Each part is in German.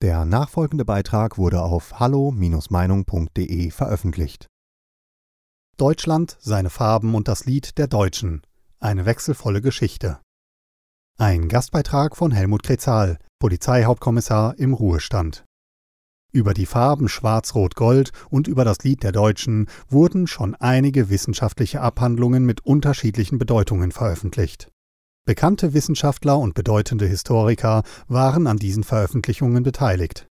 Der nachfolgende Beitrag wurde auf hallo-meinung.de veröffentlicht. Deutschland, seine Farben und das Lied der Deutschen. Eine wechselvolle Geschichte. Ein Gastbeitrag von Helmut Krezal, Polizeihauptkommissar im Ruhestand. Über die Farben Schwarz-Rot-Gold und über das Lied der Deutschen wurden schon einige wissenschaftliche Abhandlungen mit unterschiedlichen Bedeutungen veröffentlicht. Bekannte Wissenschaftler und bedeutende Historiker waren an diesen Veröffentlichungen beteiligt.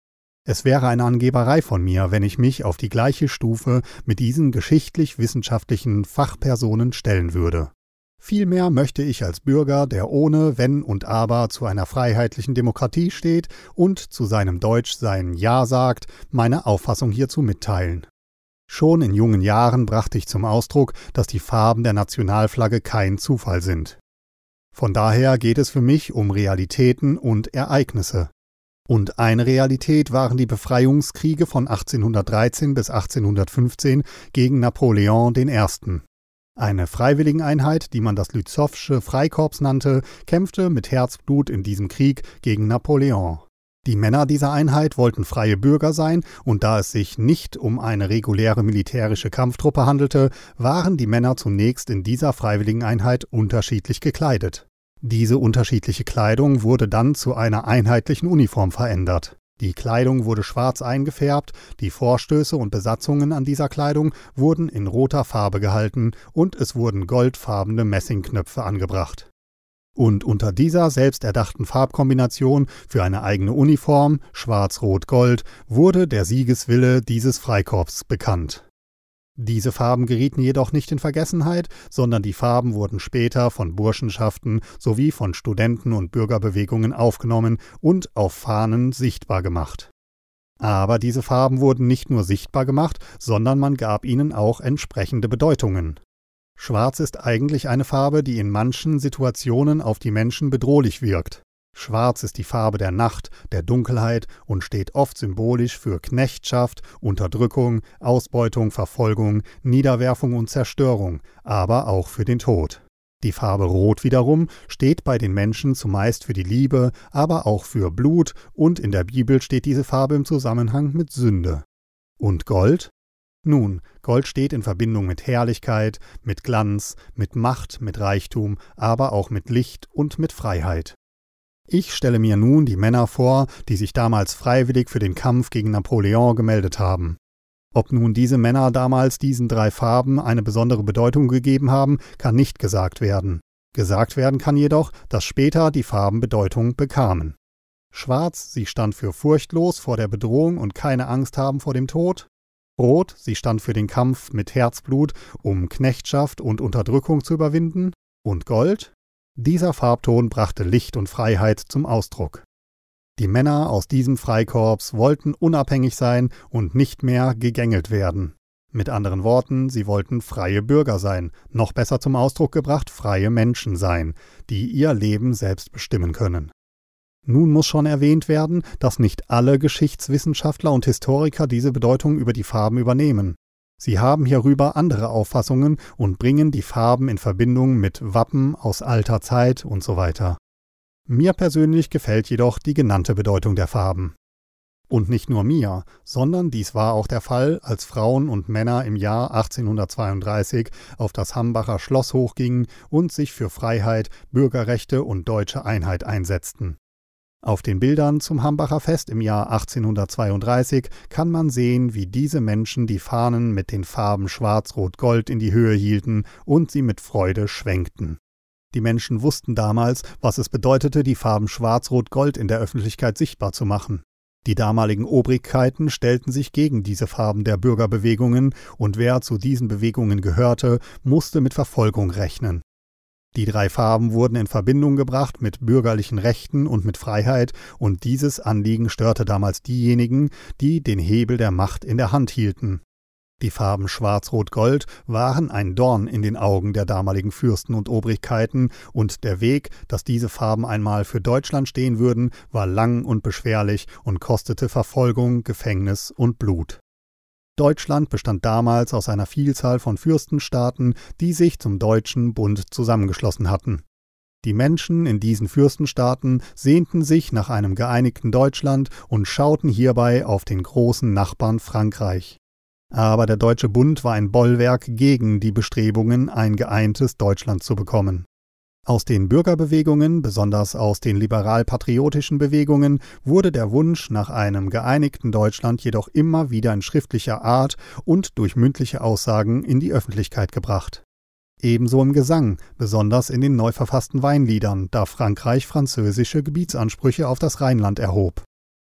Es wäre eine Angeberei von mir, wenn ich mich auf die gleiche Stufe mit diesen geschichtlich-wissenschaftlichen Fachpersonen stellen würde. Vielmehr möchte ich als Bürger, der ohne Wenn und Aber zu einer freiheitlichen Demokratie steht und zu seinem Deutsch sein Ja sagt, meine Auffassung hierzu mitteilen. Schon in jungen Jahren brachte ich zum Ausdruck, dass die Farben der Nationalflagge kein Zufall sind. Von daher geht es für mich um Realitäten und Ereignisse. Und eine Realität waren die Befreiungskriege von 1813 bis 1815 gegen Napoleon I. Eine Freiwilligeneinheit, die man das Lützowsche Freikorps nannte, kämpfte mit Herzblut in diesem Krieg gegen Napoleon. Die Männer dieser Einheit wollten freie Bürger sein, und da es sich nicht um eine reguläre militärische Kampftruppe handelte, waren die Männer zunächst in dieser Freiwilligeneinheit unterschiedlich gekleidet. Diese unterschiedliche Kleidung wurde dann zu einer einheitlichen Uniform verändert. Die Kleidung wurde schwarz eingefärbt, die Vorstöße und Besatzungen an dieser Kleidung wurden in roter Farbe gehalten und es wurden goldfarbene Messingknöpfe angebracht. Und unter dieser selbsterdachten Farbkombination für eine eigene Uniform, schwarz-rot-gold, wurde der Siegeswille dieses Freikorps bekannt. Diese Farben gerieten jedoch nicht in Vergessenheit, sondern die Farben wurden später von Burschenschaften sowie von Studenten und Bürgerbewegungen aufgenommen und auf Fahnen sichtbar gemacht. Aber diese Farben wurden nicht nur sichtbar gemacht, sondern man gab ihnen auch entsprechende Bedeutungen. Schwarz ist eigentlich eine Farbe, die in manchen Situationen auf die Menschen bedrohlich wirkt. Schwarz ist die Farbe der Nacht, der Dunkelheit und steht oft symbolisch für Knechtschaft, Unterdrückung, Ausbeutung, Verfolgung, Niederwerfung und Zerstörung, aber auch für den Tod. Die Farbe Rot wiederum steht bei den Menschen zumeist für die Liebe, aber auch für Blut, und in der Bibel steht diese Farbe im Zusammenhang mit Sünde. Und Gold? Nun, Gold steht in Verbindung mit Herrlichkeit, mit Glanz, mit Macht, mit Reichtum, aber auch mit Licht und mit Freiheit. Ich stelle mir nun die Männer vor, die sich damals freiwillig für den Kampf gegen Napoleon gemeldet haben. Ob nun diese Männer damals diesen drei Farben eine besondere Bedeutung gegeben haben, kann nicht gesagt werden. Gesagt werden kann jedoch, dass später die Farben Bedeutung bekamen. Schwarz, sie stand für furchtlos vor der Bedrohung und keine Angst haben vor dem Tod. Rot, sie stand für den Kampf mit Herzblut, um Knechtschaft und Unterdrückung zu überwinden. Und Gold, dieser Farbton brachte Licht und Freiheit zum Ausdruck. Die Männer aus diesem Freikorps wollten unabhängig sein und nicht mehr gegängelt werden. Mit anderen Worten, sie wollten freie Bürger sein, noch besser zum Ausdruck gebracht freie Menschen sein, die ihr Leben selbst bestimmen können. Nun muss schon erwähnt werden, dass nicht alle Geschichtswissenschaftler und Historiker diese Bedeutung über die Farben übernehmen. Sie haben hierüber andere Auffassungen und bringen die Farben in Verbindung mit Wappen aus alter Zeit und so weiter. Mir persönlich gefällt jedoch die genannte Bedeutung der Farben. Und nicht nur mir, sondern dies war auch der Fall, als Frauen und Männer im Jahr 1832 auf das Hambacher Schloss hochgingen und sich für Freiheit, Bürgerrechte und deutsche Einheit einsetzten. Auf den Bildern zum Hambacher Fest im Jahr 1832 kann man sehen, wie diese Menschen die Fahnen mit den Farben Schwarz, Rot, Gold in die Höhe hielten und sie mit Freude schwenkten. Die Menschen wussten damals, was es bedeutete, die Farben Schwarz, Rot, Gold in der Öffentlichkeit sichtbar zu machen. Die damaligen Obrigkeiten stellten sich gegen diese Farben der Bürgerbewegungen, und wer zu diesen Bewegungen gehörte, musste mit Verfolgung rechnen. Die drei Farben wurden in Verbindung gebracht mit bürgerlichen Rechten und mit Freiheit, und dieses Anliegen störte damals diejenigen, die den Hebel der Macht in der Hand hielten. Die Farben Schwarz-Rot-Gold waren ein Dorn in den Augen der damaligen Fürsten und Obrigkeiten, und der Weg, dass diese Farben einmal für Deutschland stehen würden, war lang und beschwerlich und kostete Verfolgung, Gefängnis und Blut. Deutschland bestand damals aus einer Vielzahl von Fürstenstaaten, die sich zum Deutschen Bund zusammengeschlossen hatten. Die Menschen in diesen Fürstenstaaten sehnten sich nach einem geeinigten Deutschland und schauten hierbei auf den großen Nachbarn Frankreich. Aber der Deutsche Bund war ein Bollwerk gegen die Bestrebungen, ein geeintes Deutschland zu bekommen. Aus den Bürgerbewegungen, besonders aus den liberal-patriotischen Bewegungen, wurde der Wunsch nach einem geeinigten Deutschland jedoch immer wieder in schriftlicher Art und durch mündliche Aussagen in die Öffentlichkeit gebracht. Ebenso im Gesang, besonders in den neu verfassten Weinliedern, da Frankreich französische Gebietsansprüche auf das Rheinland erhob.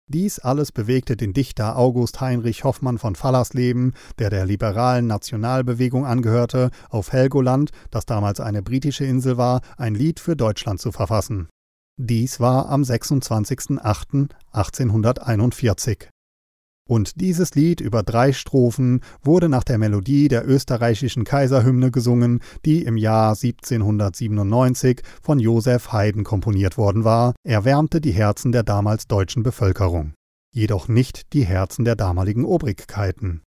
Dies alles bewegte den Dichter August Heinrich Hoffmann von Fallersleben, der der liberalen Nationalbewegung angehörte, auf Helgoland, das damals eine britische Insel war, ein Lied für Deutschland zu verfassen. Dies war am 26.08.1841. Und dieses Lied über drei Strophen wurde nach der Melodie der österreichischen Kaiserhymne gesungen, die im Jahr 1797 von Joseph Haydn komponiert worden war, erwärmte die Herzen der damals deutschen Bevölkerung, jedoch nicht die Herzen der damaligen Obrigkeiten.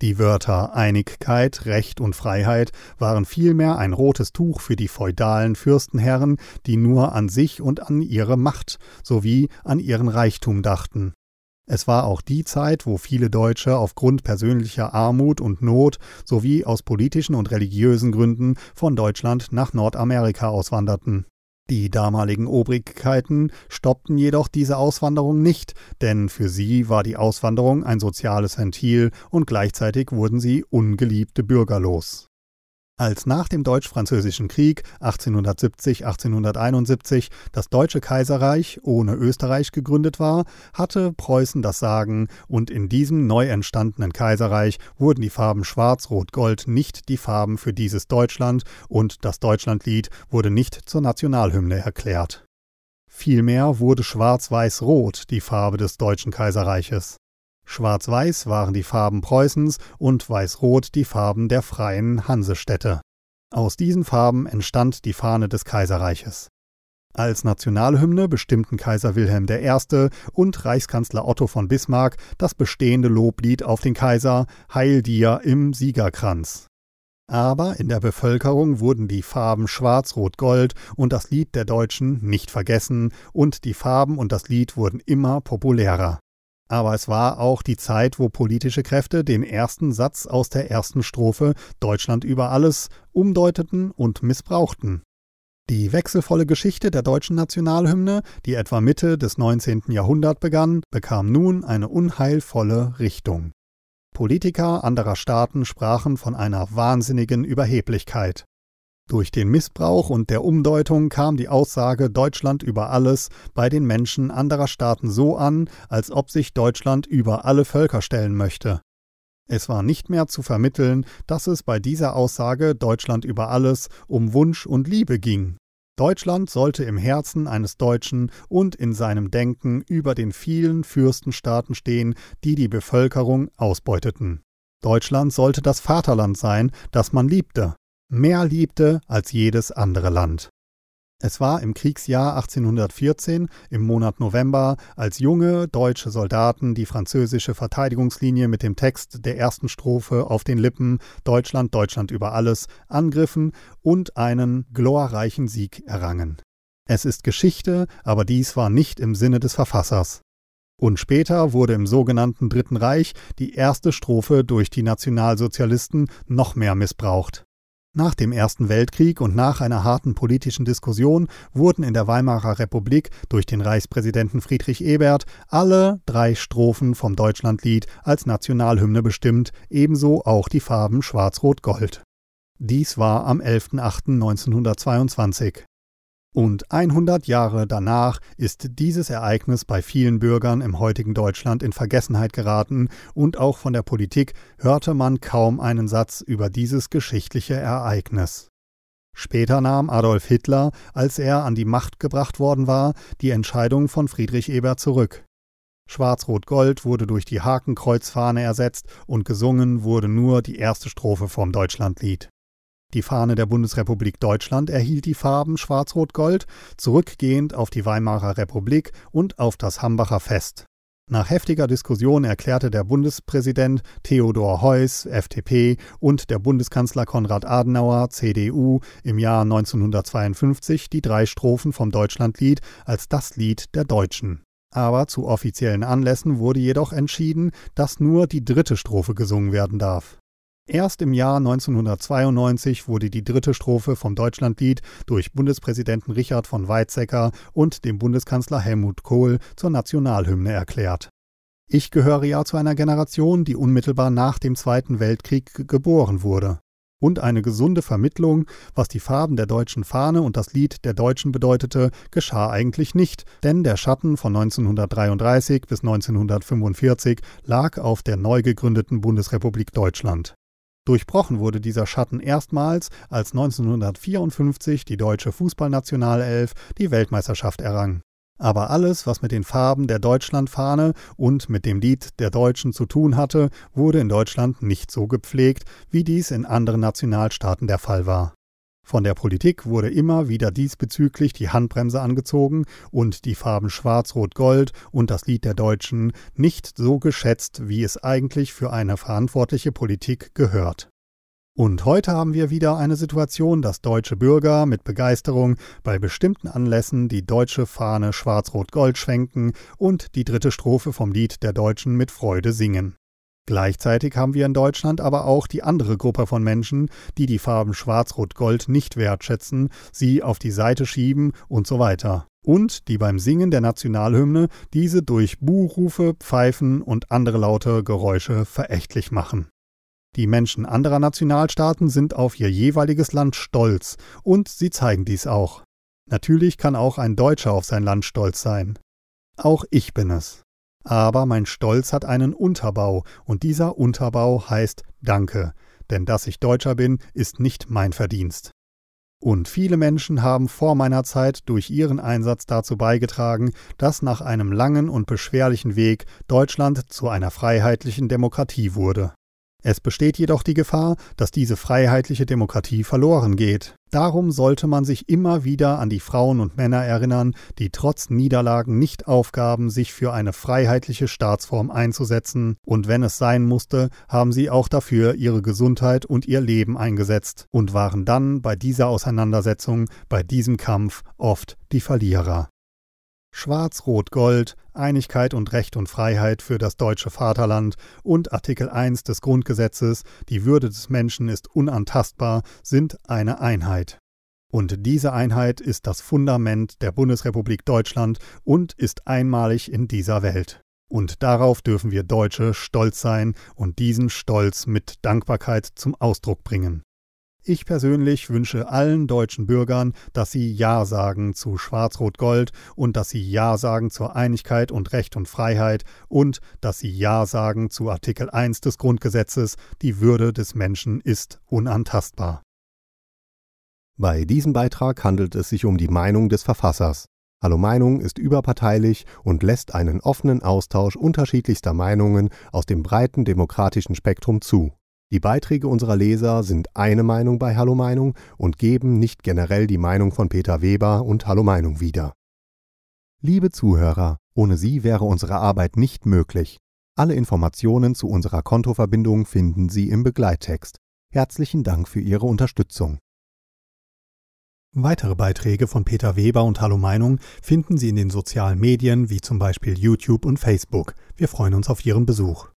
Die Wörter Einigkeit, Recht und Freiheit waren vielmehr ein rotes Tuch für die feudalen Fürstenherren, die nur an sich und an ihre Macht sowie an ihren Reichtum dachten. Es war auch die Zeit, wo viele Deutsche aufgrund persönlicher Armut und Not sowie aus politischen und religiösen Gründen von Deutschland nach Nordamerika auswanderten. Die damaligen Obrigkeiten stoppten jedoch diese Auswanderung nicht, denn für sie war die Auswanderung ein soziales Ventil und gleichzeitig wurden sie ungeliebte Bürger los. Als nach dem Deutsch-Französischen Krieg 1870-1871 das Deutsche Kaiserreich ohne Österreich gegründet war, hatte Preußen das Sagen und in diesem neu entstandenen Kaiserreich wurden die Farben Schwarz-Rot-Gold nicht die Farben für dieses Deutschland und das Deutschlandlied wurde nicht zur Nationalhymne erklärt. Vielmehr wurde Schwarz-Weiß-Rot die Farbe des Deutschen Kaiserreiches. Schwarz-Weiß waren die Farben Preußens und Weiß-Rot die Farben der freien Hansestädte. Aus diesen Farben entstand die Fahne des Kaiserreiches. Als Nationalhymne bestimmten Kaiser Wilhelm I. und Reichskanzler Otto von Bismarck das bestehende Loblied auf den Kaiser Heil dir im Siegerkranz. Aber in der Bevölkerung wurden die Farben Schwarz-Rot-Gold und das Lied der Deutschen nicht vergessen und die Farben und das Lied wurden immer populärer. Aber es war auch die Zeit, wo politische Kräfte den ersten Satz aus der ersten Strophe Deutschland über alles umdeuteten und missbrauchten. Die wechselvolle Geschichte der deutschen Nationalhymne, die etwa Mitte des 19. Jahrhunderts begann, bekam nun eine unheilvolle Richtung. Politiker anderer Staaten sprachen von einer wahnsinnigen Überheblichkeit. Durch den Missbrauch und der Umdeutung kam die Aussage Deutschland über alles bei den Menschen anderer Staaten so an, als ob sich Deutschland über alle Völker stellen möchte. Es war nicht mehr zu vermitteln, dass es bei dieser Aussage Deutschland über alles um Wunsch und Liebe ging. Deutschland sollte im Herzen eines Deutschen und in seinem Denken über den vielen Fürstenstaaten stehen, die die Bevölkerung ausbeuteten. Deutschland sollte das Vaterland sein, das man liebte, mehr liebte als jedes andere Land. Es war im Kriegsjahr 1814 im Monat November, als junge deutsche Soldaten die französische Verteidigungslinie mit dem Text der ersten Strophe auf den Lippen Deutschland, Deutschland über alles angriffen und einen glorreichen Sieg errangen. Es ist Geschichte, aber dies war nicht im Sinne des Verfassers. Und später wurde im sogenannten Dritten Reich die erste Strophe durch die Nationalsozialisten noch mehr missbraucht. Nach dem Ersten Weltkrieg und nach einer harten politischen Diskussion wurden in der Weimarer Republik durch den Reichspräsidenten Friedrich Ebert alle drei Strophen vom Deutschlandlied als Nationalhymne bestimmt, ebenso auch die Farben Schwarz-Rot-Gold. Dies war am 11.08.1922. Und 100 Jahre danach ist dieses Ereignis bei vielen Bürgern im heutigen Deutschland in Vergessenheit geraten und auch von der Politik hörte man kaum einen Satz über dieses geschichtliche Ereignis. Später nahm Adolf Hitler, als er an die Macht gebracht worden war, die Entscheidung von Friedrich Ebert zurück. Schwarz-Rot-Gold wurde durch die Hakenkreuzfahne ersetzt und gesungen wurde nur die erste Strophe vom Deutschlandlied. Die Fahne der Bundesrepublik Deutschland erhielt die Farben Schwarz-Rot-Gold, zurückgehend auf die Weimarer Republik und auf das Hambacher Fest. Nach heftiger Diskussion erklärte der Bundespräsident Theodor Heuss, FDP, und der Bundeskanzler Konrad Adenauer, CDU, im Jahr 1952 die drei Strophen vom Deutschlandlied als das Lied der Deutschen. Aber zu offiziellen Anlässen wurde jedoch entschieden, dass nur die dritte Strophe gesungen werden darf. Erst im Jahr 1992 wurde die dritte Strophe vom Deutschlandlied durch Bundespräsidenten Richard von Weizsäcker und dem Bundeskanzler Helmut Kohl zur Nationalhymne erklärt. Ich gehöre ja zu einer Generation, die unmittelbar nach dem Zweiten Weltkrieg geboren wurde. Und eine gesunde Vermittlung, was die Farben der deutschen Fahne und das Lied der Deutschen bedeutete, geschah eigentlich nicht, denn der Schatten von 1933 bis 1945 lag auf der neu gegründeten Bundesrepublik Deutschland. Durchbrochen wurde dieser Schatten erstmals, als 1954 die deutsche Fußballnationalelf die Weltmeisterschaft errang. Aber alles, was mit den Farben der Deutschlandfahne und mit dem Lied der Deutschen zu tun hatte, wurde in Deutschland nicht so gepflegt, wie dies in anderen Nationalstaaten der Fall war. Von der Politik wurde immer wieder diesbezüglich die Handbremse angezogen und die Farben Schwarz-Rot-Gold und das Lied der Deutschen nicht so geschätzt, wie es eigentlich für eine verantwortliche Politik gehört. Und heute haben wir wieder eine Situation, dass deutsche Bürger mit Begeisterung bei bestimmten Anlässen die deutsche Fahne Schwarz-Rot-Gold schwenken und die dritte Strophe vom Lied der Deutschen mit Freude singen. Gleichzeitig haben wir in Deutschland aber auch die andere Gruppe von Menschen, die die Farben Schwarz-Rot-Gold nicht wertschätzen, sie auf die Seite schieben und so weiter. Und die beim Singen der Nationalhymne diese durch Buhrufe, Pfeifen und andere laute Geräusche verächtlich machen. Die Menschen anderer Nationalstaaten sind auf ihr jeweiliges Land stolz und sie zeigen dies auch. Natürlich kann auch ein Deutscher auf sein Land stolz sein. Auch ich bin es. Aber mein Stolz hat einen Unterbau, und dieser Unterbau heißt Danke, denn dass ich Deutscher bin, ist nicht mein Verdienst. Und viele Menschen haben vor meiner Zeit durch ihren Einsatz dazu beigetragen, dass nach einem langen und beschwerlichen Weg Deutschland zu einer freiheitlichen Demokratie wurde. Es besteht jedoch die Gefahr, dass diese freiheitliche Demokratie verloren geht. Darum sollte man sich immer wieder an die Frauen und Männer erinnern, die trotz Niederlagen nicht aufgaben, sich für eine freiheitliche Staatsform einzusetzen, und wenn es sein musste, haben sie auch dafür ihre Gesundheit und ihr Leben eingesetzt und waren dann bei dieser Auseinandersetzung, bei diesem Kampf oft die Verlierer. Schwarz-Rot-Gold, Einigkeit und Recht und Freiheit für das deutsche Vaterland und Artikel 1 des Grundgesetzes, die Würde des Menschen ist unantastbar, sind eine Einheit. Und diese Einheit ist das Fundament der Bundesrepublik Deutschland und ist einmalig in dieser Welt. Und darauf dürfen wir Deutsche stolz sein und diesen Stolz mit Dankbarkeit zum Ausdruck bringen. Ich persönlich wünsche allen deutschen Bürgern, dass sie Ja sagen zu Schwarz-Rot-Gold und dass sie Ja sagen zur Einigkeit und Recht und Freiheit und dass sie Ja sagen zu Artikel 1 des Grundgesetzes, die Würde des Menschen ist unantastbar. Bei diesem Beitrag handelt es sich um die Meinung des Verfassers. Hallo Meinung ist überparteilich und lässt einen offenen Austausch unterschiedlichster Meinungen aus dem breiten demokratischen Spektrum zu. Die Beiträge unserer Leser sind eine Meinung bei Hallo Meinung und geben nicht generell die Meinung von Peter Weber und Hallo Meinung wieder. Liebe Zuhörer, ohne Sie wäre unsere Arbeit nicht möglich. Alle Informationen zu unserer Kontoverbindung finden Sie im Begleittext. Herzlichen Dank für Ihre Unterstützung. Weitere Beiträge von Peter Weber und Hallo Meinung finden Sie in den sozialen Medien wie zum Beispiel YouTube und Facebook. Wir freuen uns auf Ihren Besuch.